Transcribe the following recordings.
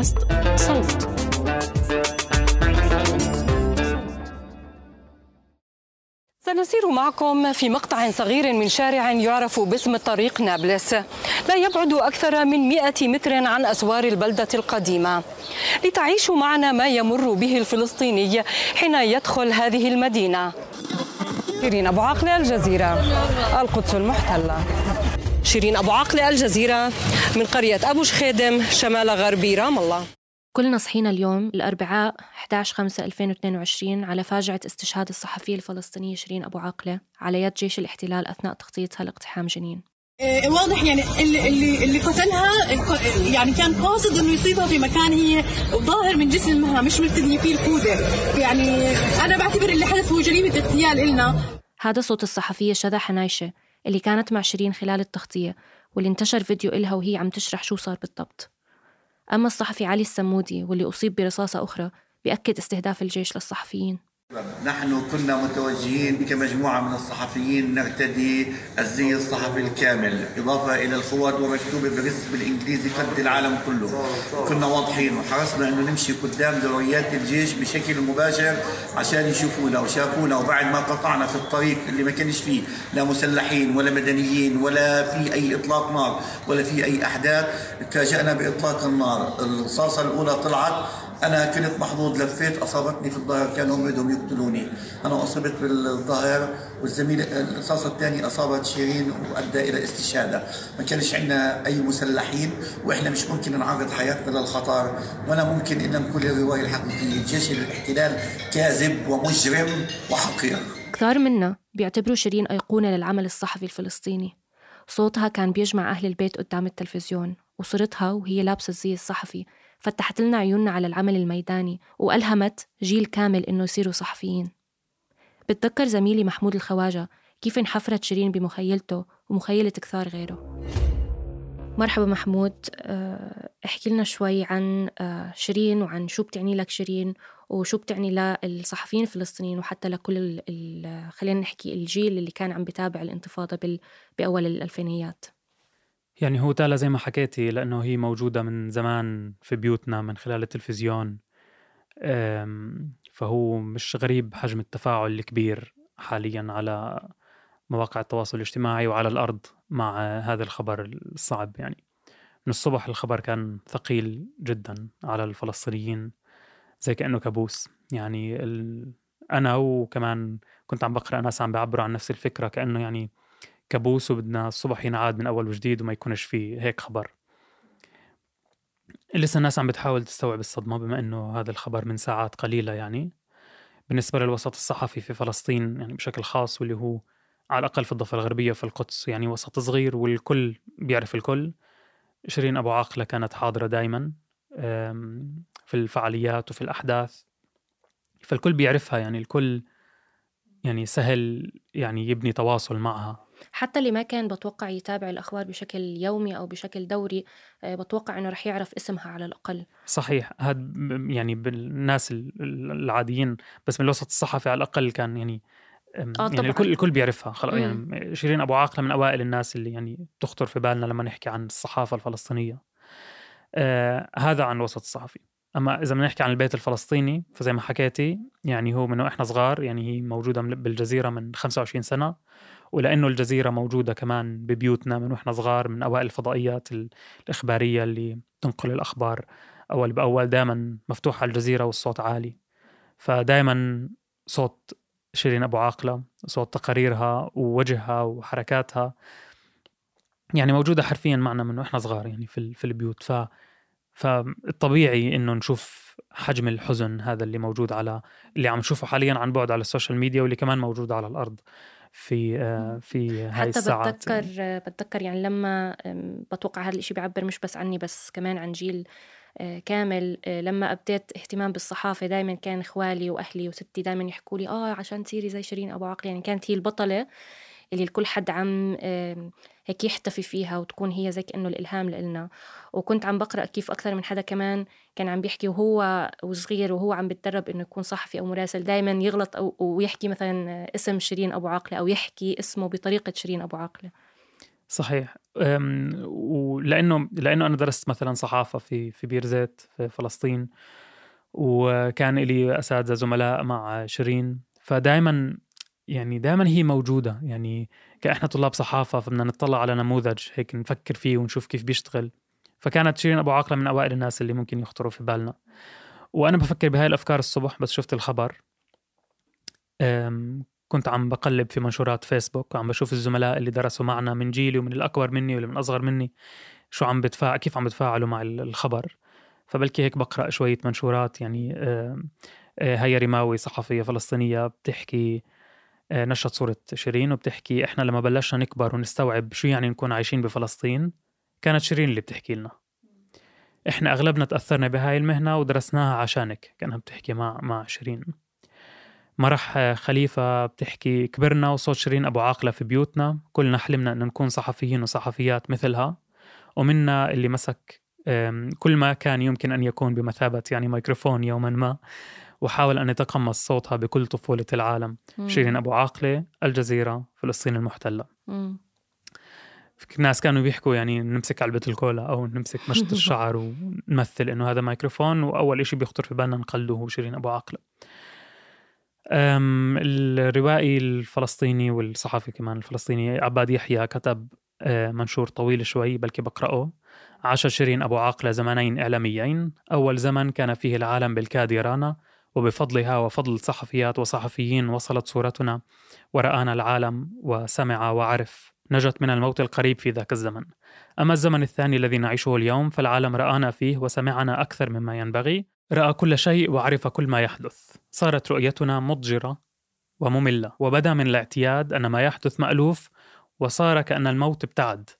بودكاست صوت. سنسير معكم في مقطع صغير من شارع يعرف باسم طريق نابلس. لا يبعد أكثر من 100 متر عن أسوار البلدة القديمة. لتعيشوا معنا ما يمر به الفلسطيني حين يدخل هذه المدينة. شيرين أبو عقلة الجزيرة. القدس المحتلة. شيرين أبو عقلة الجزيرة من قرية أبو شخيدم شمال غربي رام الله. كلنا صحينا اليوم الأربعاء 11 5 2022 على فاجعة استشهاد الصحفية الفلسطينية شيرين أبو عاقلة على يد جيش الاحتلال أثناء تغطيتها لاقتحام جنين. إيه، واضح يعني اللي اللي اللي قتلها يعني كان قاصد إنه يصيبها في مكان هي ظاهر من جسمها مش مرتديه فيه الخوذه يعني أنا بعتبر اللي حدث هو جريمة اغتيال إلنا. هذا صوت الصحفية شذا حنايشة. اللي كانت مع شيرين خلال التغطية واللي انتشر فيديو إلها وهي عم تشرح شو صار بالضبط. أما الصحفي علي السمودي واللي أصيب برصاصة أخرى بيأكد استهداف الجيش للصحفيين. نحن كنا متوجهين كمجموعة من الصحفيين نرتدي الزي الصحفي الكامل إضافة إلى الخوات ومكتوبة برسم بالإنجليزي قد العالم كله. كنا واضحين وحرصنا أنه نمشي قدام دوريات الجيش بشكل مباشر عشان يشوفونا وشافونا وبعد ما قطعنا في الطريق اللي ما كانش فيه لا مسلحين ولا مدنيين ولا في أي إطلاق نار ولا في أي أحداث تفاجأنا بإطلاق النار. الرصاصة الأولى طلعت أنا كنت محظوظ لفيت أصابتني في الظهر كانوا هم بدهم يقتلوني. أنا أصبت بالظهر والزميل الرصاصه الثانية أصابت شيرين وأدى إلى استشهادها ما كانش عندنا أي مسلحين وإحنا مش ممكن نعرض حياتنا للخطر ولا ممكن إن نقول الرواية الحقيقية. جيش الاحتلال كاذب ومجرم وحقير. كثار منا بيعتبروا شيرين أيقونة للعمل الصحفي الفلسطيني. صوتها كان بيجمع أهل البيت قدام التلفزيون وصورتها وهي لابسة الزي الصحفي. فتحت لنا عيوننا على العمل الميداني وألهمت جيل كامل إنه يصيروا صحفيين. بتذكر زميلي محمود الخواجة كيف انحفرت شيرين بمخيلته ومخيلة كثار غيره. مرحبا محمود. آه، احكي لنا شوي عن آه، شيرين وعن شو بتعني لك شيرين وشو بتعني للصحفيين الفلسطينيين وحتى لكل خلينا نحكي الجيل اللي كان عم بتابع الانتفاضة بأول الألفينيات. يعني هو تالا زي ما حكيتي لأنه هي موجودة من زمان في بيوتنا من خلال التلفزيون. فهو مش غريب حجم التفاعل الكبير حاليا على مواقع التواصل الاجتماعي وعلى الأرض مع هذا الخبر الصعب يعني. من الصبح الخبر كان ثقيل جدا على الفلسطينيين زي كأنه كابوس. يعني ال... أنا وكمان كنت عم بقرأ ناس عم بيعبروا عن نفس الفكرة كأنه يعني كابوس وبدنا الصبح ينعاد من أول وجديد وما يكونش في هيك خبر. لسه الناس عم بتحاول تستوعب الصدمة بما إنه هذا الخبر من ساعات قليلة يعني. بالنسبة للوسط الصحفي في فلسطين يعني بشكل خاص واللي هو على الأقل في الضفة الغربية في القدس يعني وسط صغير والكل بيعرف الكل. شيرين أبو عاقلة كانت حاضرة دائما في الفعاليات وفي الأحداث. فالكل بيعرفها يعني الكل يعني سهل يعني يبني تواصل معها. حتى اللي ما كان بتوقع يتابع الأخبار بشكل يومي أو بشكل دوري آه، بتوقع إنه رح يعرف اسمها على الأقل. صحيح. هذا يعني بالناس العاديين بس من الوسط الصحفي على الأقل كان يعني آه يعني الكل الكل بيعرفها. خلص يعني شيرين أبو عاقلة من أوائل الناس اللي يعني تخطر في بالنا لما نحكي عن الصحافة الفلسطينية. آه هذا عن الوسط الصحفي. أما إذا بنحكي عن البيت الفلسطيني فزي ما حكيتي يعني هو من وإحنا صغار يعني هي موجودة بالجزيرة من 25 سنة. ولأنه الجزيرة موجودة كمان ببيوتنا من وإحنا صغار من أوائل الفضائيات الإخبارية اللي تنقل الأخبار أول بأول. دائما مفتوحه الجزيرة والصوت عالي. فدائما صوت شيرين أبو عاقلة صوت تقاريرها ووجهها وحركاتها يعني موجودة حرفيا معنا من وإحنا صغار يعني في في البيوت. ف فالطبيعي إنه نشوف حجم الحزن هذا اللي موجود على اللي عم نشوفه حاليا عن بعد على ال social media واللي كمان موجود على الأرض. في آه، في هاي حتى الساعات. بتذكر بتذكر يعني لما بتوقع هذا الشيء بيعبر مش بس عني بس كمان عن جيل آه، كامل آه، لما أبديت اهتمام بالصحافة دائما كان إخوالي وأهلي وستي دائما يحكوا لي آه عشان تصيري زي شيرين أبو عقل. يعني كانت هي البطلة اللي الكل حد عم هيك يحتفي فيها وتكون هي زي كأنه الإلهام لإلنا. وكنت عم بقرأ كيف أكثر من حدا كمان كان عم بيحكي وهو وصغير وهو عم بتدرب إنه يكون صحفي أو مراسل دائما يغلط أو ويحكي مثلا اسم شيرين أبو عاقلة أو يحكي اسمه بطريقة شيرين أبو عاقلة. صحيح. ولأنه لأنه أنا درست مثلا صحافة في في بير زيت في فلسطين وكان لي أساتذة زملاء مع شيرين. فدائما يعني دائما هي موجودة. يعني كإحنا طلاب صحافة فبدنا نطلع على نموذج هيك نفكر فيه ونشوف كيف بيشتغل. فكانت شيرين أبو عاقلة من أوائل الناس اللي ممكن يخطروا في بالنا. وأنا بفكر بهاي الأفكار الصبح بس شفت الخبر. كنت عم بقلب في منشورات فيسبوك وعم بشوف الزملاء اللي درسوا معنا من جيلي ومن الأكبر مني واللي من أصغر مني شو عم بتفاعل كيف عم بتفاعلوا مع الخبر. فبلكي هيك بقرأ شوية منشورات يعني هيا رماوي صحفية فلسطينية بتحكي نشرت صورة شيرين وبتحكي إحنا لما بلشنا نكبر ونستوعب شو يعني نكون عايشين بفلسطين كانت شيرين اللي بتحكي لنا. إحنا أغلبنا تأثرنا بهاي المهنة ودرسناها عشانك كأنها بتحكي مع مع شيرين. مرح خليفة بتحكي كبرنا وصوت شيرين أبو عاقلة في بيوتنا كلنا حلمنا أن نكون صحفيين وصحفيات مثلها. ومنا اللي مسك كل ما كان يمكن أن يكون بمثابة يعني ميكروفون يوما ما. وحاول أن يتقمص صوتها بكل طفولة العالم. مم. شيرين أبو عاقلة الجزيرة فلسطين المحتلة. مم. في ناس كانوا بيحكوا يعني نمسك علبة الكولا أو نمسك مشط الشعر ونمثل إنه هذا ميكروفون وأول إشي بيخطر في بالنا نقلده هو شيرين أبو عاقلة. الروائي الفلسطيني والصحفي كمان الفلسطيني عباد يحيى كتب آه، منشور طويل شوي بلكي بقرأه. عاش شيرين أبو عاقلة زمنين إعلاميين. أول زمن كان فيه العالم بالكاد يرانا وبفضلها وفضل صحفيات وصحفيين وصلت صورتنا ورآنا العالم وسمع وعرف نجت من الموت القريب في ذاك الزمن. أما الزمن الثاني الذي نعيشه اليوم فالعالم رآنا فيه وسمعنا أكثر مما ينبغي. رأى كل شيء وعرف كل ما يحدث. صارت رؤيتنا مضجرة ومملة وبدا من الاعتياد أن ما يحدث مألوف وصار كأن الموت ابتعد.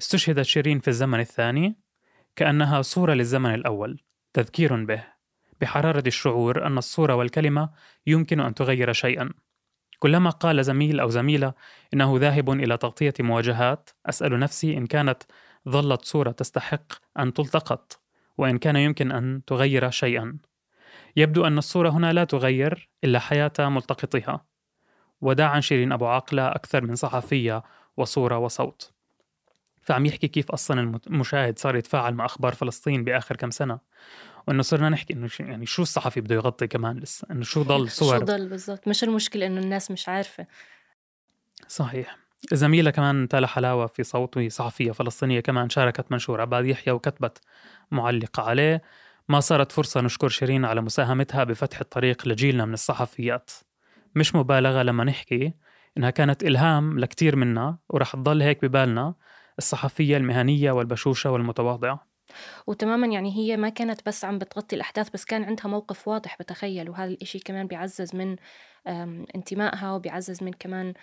استشهدت شيرين في الزمن الثاني كأنها صورة للزمن الأول تذكير به. بحرارة الشعور أن الصورة والكلمة يمكن أن تغير شيئا. كلما قال زميل أو زميلة إنه ذاهب إلى تغطية مواجهات أسأل نفسي إن كانت ظلت صورة تستحق أن تلتقط وإن كان يمكن أن تغير شيئا. يبدو أن الصورة هنا لا تغير إلا حياة ملتقطها. وداعا شيرين أبو عاقلة أكثر من صحفية وصورة وصوت. فعم يحكي كيف أصلا المشاهد صار يتفاعل مع أخبار فلسطين بآخر كم سنة. وإنه صرنا نحكي إنه يعني شو الصحفي بده يغطي كمان لسه؟ إنه شو ضل صور شو ضل بالضبط؟ مش المشكلة إنه الناس مش عارفة. صحيح. زميلة كمان تالا حلاوة في صوت وهي صحفية فلسطينية كمان شاركت منشور عباد يحيى وكتبت معلقة عليه ما صارت فرصة نشكر شيرين على مساهمتها بفتح الطريق لجيلنا من الصحفيات. مش مبالغة لما نحكي إنها كانت إلهام لكتير منا ورح تضل هيك ببالنا الصحفية المهنية والبشوشة والمتواضعة. وتماما يعني هي ما كانت بس عم بتغطي الأحداث بس كان عندها موقف واضح بتخيل. وهذا الإشي كمان بيعزز من انتمائها وبيعزز من كمان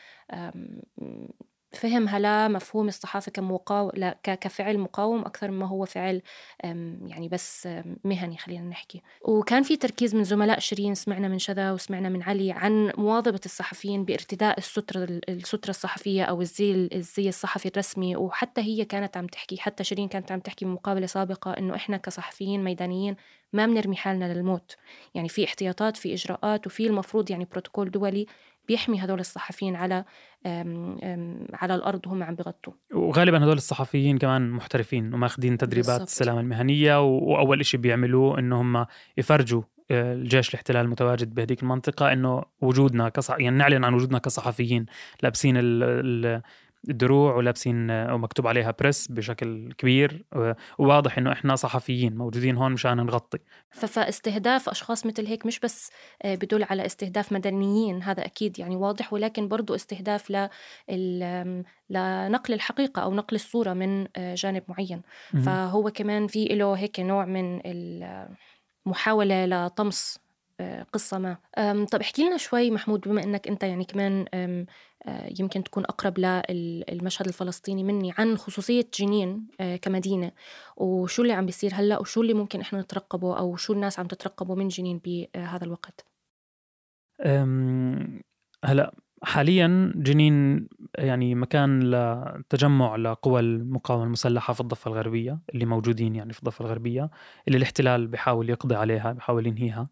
فهمها لمفهوم الصحافة كمقاو... كفعل مقاوم أكثر مما هو فعل يعني بس مهني خلينا نحكي. وكان في تركيز من زملاء شيرين سمعنا من شذا وسمعنا من علي عن مواظبة الصحفيين بارتداء السترة السترة الصحفية أو الزي الزي الصحفي الرسمي. وحتى هي كانت عم تحكي حتى شيرين كانت عم تحكي بمقابلة سابقة إنه إحنا كصحفيين ميدانيين ما بنرمي حالنا للموت. يعني في احتياطات في إجراءات وفي المفروض يعني بروتوكول دولي بيحمي هدول الصحفيين على على الأرض وهم عم بغطوا وغالبا هدول الصحفيين كمان محترفين وماخذين تدريبات بالزبط. السلامه المهنيه وأول شيء بيعملوه إنه هم يفرجوا آه، الجيش الاحتلال المتواجد بهذيك المنطقة إنه وجودنا كصح يعني نعلن عن وجودنا كصحفيين لابسين ال ال الدروع ولابسين ومكتوب عليها بريس بشكل كبير وواضح إنه إحنا صحفيين موجودين هون مشان نغطي. فاستهداف أشخاص مثل هيك مش بس آه، بدل على استهداف مدنيين هذا أكيد يعني واضح ولكن برضو استهداف ل لنقل الحقيقة أو نقل الصورة من آه، جانب معين. فهو كمان في له هيك نوع من المحاوله لطمس آه، قصة ما. طب احكي لنا شوي محمود بما إنك أنت يعني كمان آه، يمكن تكون أقرب للمشهد الفلسطيني مني عن خصوصية جنين آه، كمدينة. وشو اللي عم بيصير هلأ؟ وشو اللي ممكن إحنا نترقبه؟ أو شو الناس عم تترقبه من جنين بهذا الوقت؟ هلأ حاليا جنين يعني مكان لتجمع لقوى المقاومة المسلحة في الضفة الغربية اللي موجودين يعني في الضفة الغربية اللي الاحتلال بحاول يقضي عليها بحاول ينهيها.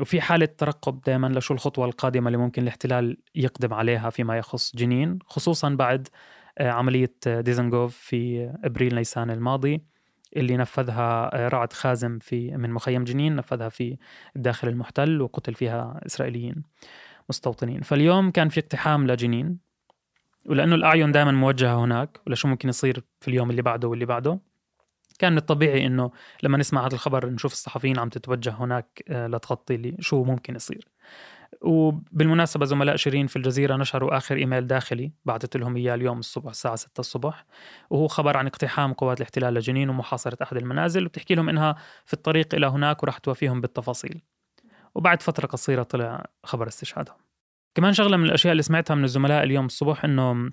وفي حالة ترقب دائما لشو الخطوة القادمة اللي ممكن الاحتلال يقدم عليها فيما يخص جنين خصوصا بعد عملية ديزنغوف في أبريل نيسان الماضي اللي نفذها رعد خازم في من مخيم جنين نفذها في الداخل المحتل وقتل فيها إسرائيليين مستوطنين. فاليوم كان في اقتحام لجنين ولأنه الأعين دائما موجهة هناك ولشو ممكن يصير في اليوم اللي بعده واللي بعده. كان من الطبيعي إنه لما نسمع هذا الخبر نشوف الصحفيين عم تتوجه هناك آه، لتغطي شو ممكن يصير. وبالمناسبة زملاء شيرين في الجزيرة نشروا آخر إيميل داخلي بعثت لهم إياه اليوم الصبح الساعة 6 الصبح. وهو خبر عن اقتحام قوات الاحتلال لجنين ومحاصرة أحد المنازل وبتحكي لهم إنها في الطريق إلى هناك وراح توافيهم بالتفاصيل. وبعد فترة قصيرة طلع خبر استشهادهم. كمان شغلة من الأشياء اللي سمعتها من الزملاء اليوم الصبح إنه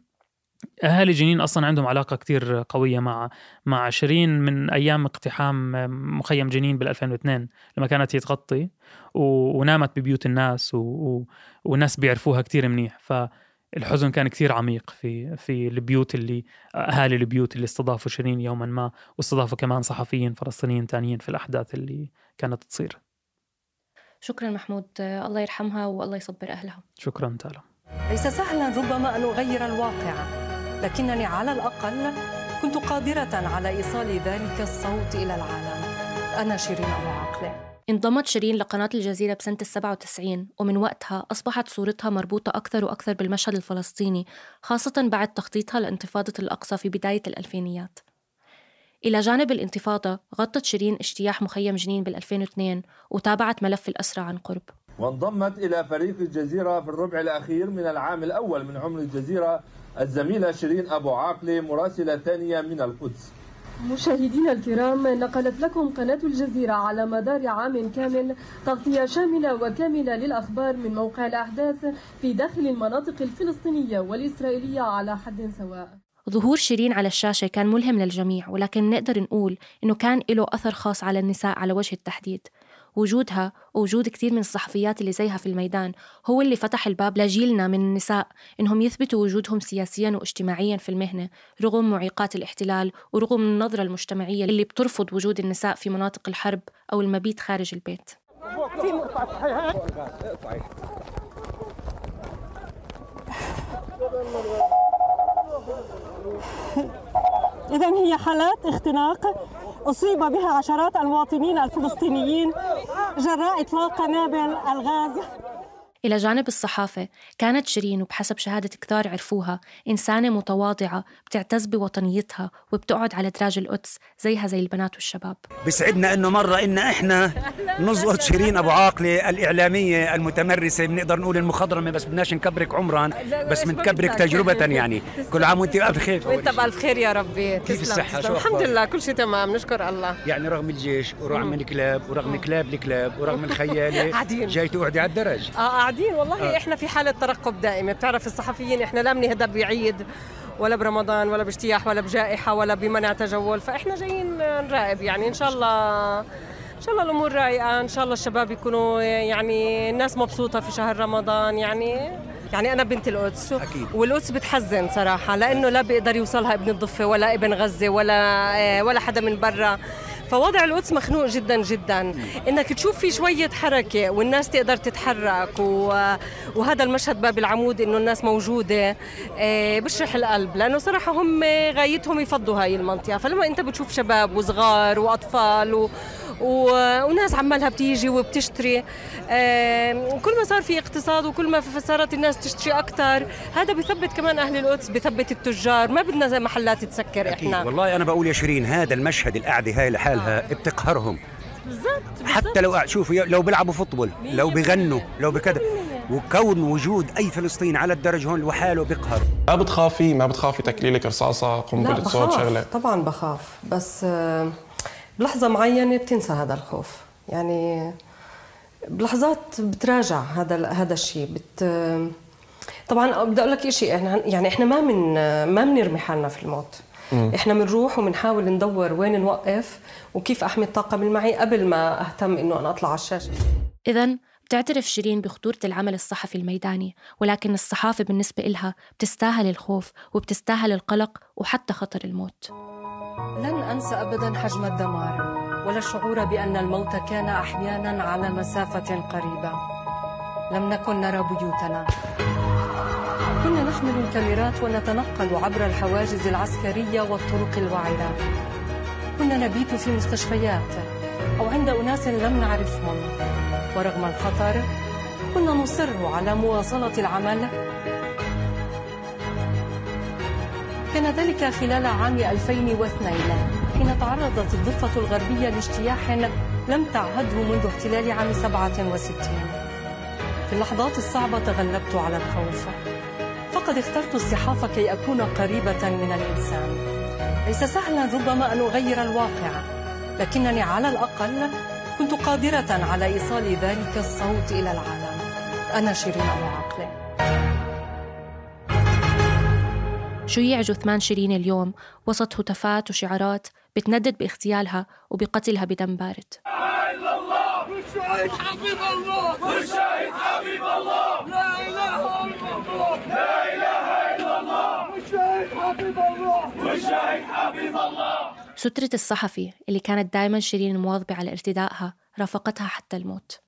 أهالي جنين أصلا عندهم علاقة كتير قوية مع مع شيرين من أيام اقتحام مخيم جنين بال 2002 لما كانت هي تغطي ونامت ببيوت الناس و... والناس بيعرفوها كتير منيح. فالحزن كان كتير عميق في في البيوت اللي أهالي البيوت اللي استضافوا شيرين يوما ما واستضافوا كمان صحفيين فلسطينيين تانيين في الأحداث اللي كانت تصير. شكرا محمود. الله يرحمها والله يصبر أهلها. شكرا تالا. ليس سهلا ربما أن أغير الواقع. لكنني على الأقل كنت قادرة على إيصال ذلك الصوت إلى العالم. أنا شيرين أبو عاقلة انضمت شيرين لقناة الجزيرة بسنة السبعة وتسعين ومن وقتها أصبحت صورتها مربوطة أكثر وأكثر بالمشهد الفلسطيني خاصة بعد تخطيطها لانتفاضة الأقصى في بداية الألفينيات. إلى جانب الانتفاضة غطت شيرين اجتياح مخيم جنين بال 2002 وتابعت ملف الأسرى عن قرب. وانضمت إلى فريق الجزيرة في الربع الأخير من العام الأول من عمر الجزيرة الزميلة شيرين أبو عاقلة مراسلة ثانية من القدس. مشاهدينا الكرام نقلت لكم قناة الجزيرة على مدار عام كامل تغطية شاملة وكاملة للأخبار من موقع الأحداث في داخل المناطق الفلسطينية والإسرائيلية على حد سواء. ظهور شيرين على الشاشة كان ملهم للجميع ولكن نقدر نقول إنه كان له أثر خاص على النساء على وجه التحديد. وجودها ووجود كثير من الصحفيات اللي زيها في الميدان هو اللي فتح الباب لجيلنا من النساء إنهم يثبتوا وجودهم سياسيا واجتماعيا في المهنة رغم معيقات الاحتلال ورغم النظرة المجتمعية اللي بترفض وجود النساء في مناطق الحرب أو المبيت خارج البيت. إذا هي حالات اختناق. أصيب بها عشرات المواطنين الفلسطينيين جراء إطلاق قنابل الغاز. إلى جانب الصحافة. كانت شيرين وبحسب شهادة كثار عرفوها إنسانة متواضعة بتعتز بوطنيتها وبتقعد على دراج القدس زيها زي البنات والشباب. بسعدنا إنه مرة إن إحنا نزقط شيرين أبو عاقلة الإعلامية المتمرسة بنقدر نقول المخضرمة بس بدناش نكبرك عمرا بس بنكبرك تجربة يعني. كل عام وأنت بألف خير وأنت بألف خير يا ربي. كيف الصحة؟ شو الحمد لله كل شيء تمام. نشكر الله. يعني رغم الجيش ورغم الكلاب ورغم كلاب الكلاب ورغم الخيالة جاي تقعدي على الدرج. آه قاعدين والله. آه. إحنا في حالة ترقب دائمة. بتعرف الصحفيين إحنا لا بنهدى بعيد ولا برمضان ولا باجتياح ولا بجائحة ولا بمنع تجول. فإحنا جايين نراقب يعني. إن شاء الله إن شاء الله الأمور رايقة. إن شاء الله الشباب يكونوا يعني الناس مبسوطة في شهر رمضان. يعني يعني أنا بنت القدس. أكيد. والقدس بتحزن صراحة لأنه لا بيقدر يوصلها ابن الضفة ولا ابن غزة ولا ولا حدا من برا. فوضع القدس مخنوق جدا جدا. إنك تشوف في شوية حركة والناس تقدر تتحرك وهذا المشهد باب العمود إنه الناس موجودة آه، بشرح القلب. لأنه صراحة هم غايتهم يفضوا هاي المنطقة. فلما أنت بتشوف شباب وصغار وأطفال و وناس عمالها بتيجي وبتشتري. كل ما صار في اقتصاد وكل ما صارت الناس تشتري أكثر هذا بثبت كمان أهل القدس بثبت التجار. ما بدنا زي محلات تسكر إحنا. والله أنا بقول يا شيرين هذا المشهد القعدة هاي لحالها آه. بتقهرهم بالضبط. حتى لو شوفوا لو بيلعبوا فوتبول لو بغنوا لو بكذا. وكون وجود أي فلسطيني على الدرج هون لحاله بيقهر. ما بتخافي؟ ما بتخافي تكليلك رصاصة قنبلة صوت شغلة؟ طبعا بخاف. بس آه بلحظة معينة بتنسى هذا الخوف. يعني بلحظات بتراجع هذا هذا الشيء بت طبعا بدي أقول لك شيء إحنا يعني إحنا ما من ما بنرمي حالنا في الموت. م. إحنا بنروح وبنحاول ندور وين نوقف وكيف أحمي الطاقم اللي معي قبل ما أهتم إنه أنا أطلع على الشاشة. اذا بتعترف شيرين بخطورة العمل الصحفي الميداني ولكن الصحافة بالنسبة إلها بتستاهل الخوف وبتستاهل القلق وحتى خطر الموت. لن أنسى أبدا حجم الدمار ولا الشعور بأن الموت كان أحيانا على مسافة قريبة. لم نكن نرى بيوتنا. كنا نحمل الكاميرات ونتنقل عبر الحواجز العسكرية والطرق الوعرة كنا نبيت في مستشفيات أو عند أناس لم نعرفهم. ورغم الخطر كنا نصر على مواصلة العمل كان ذلك خلال عام 2002 حين تعرضت الضفة الغربية لاجتياح لم تعهده منذ احتلال عام 67 في اللحظات الصعبة تغلبت على الخوف. فقد اخترت الصحافة كي أكون قريبة من الإنسان. ليس سهلا ربما أن أغير الواقع لكنني على الأقل كنت قادرة على إيصال ذلك الصوت إلى العالم. أنا شيرين أبو عقلة شيع جثمان شيرين اليوم؟ وسط هتافات وشعارات بتندد باغتيالها وبقتلها بدم بارد. سترة الصحفي اللي كانت دائما شيرين مواظبة على ارتدائها رافقتها حتى الموت.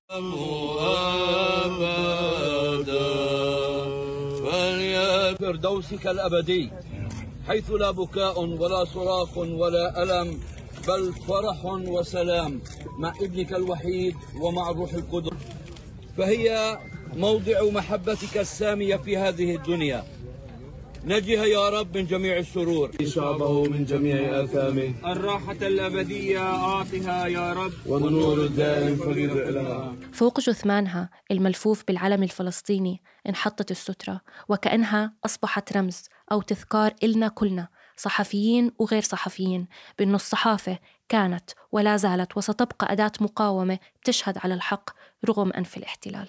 فردوسك الأبدي حيث لا بكاء ولا صراخ ولا ألم بل فرح وسلام مع ابنك الوحيد ومع الروح القدس. فهي موضع محبتك السامية في هذه الدنيا. نجها يا رب من جميع السرور. شعبه من جميع آثامه. الراحة الأبدية أعطها يا رب. والنور الدائم فريد لها فوق جثمانها الملفوف بالعلم الفلسطيني انحطت السترة وكأنها أصبحت رمز أو تذكار إلنا كلنا صحفيين وغير صحفيين. بأن الصحافة كانت ولا زالت وستبقى أداة مقاومة بتشهد على الحق رغم أنف الاحتلال.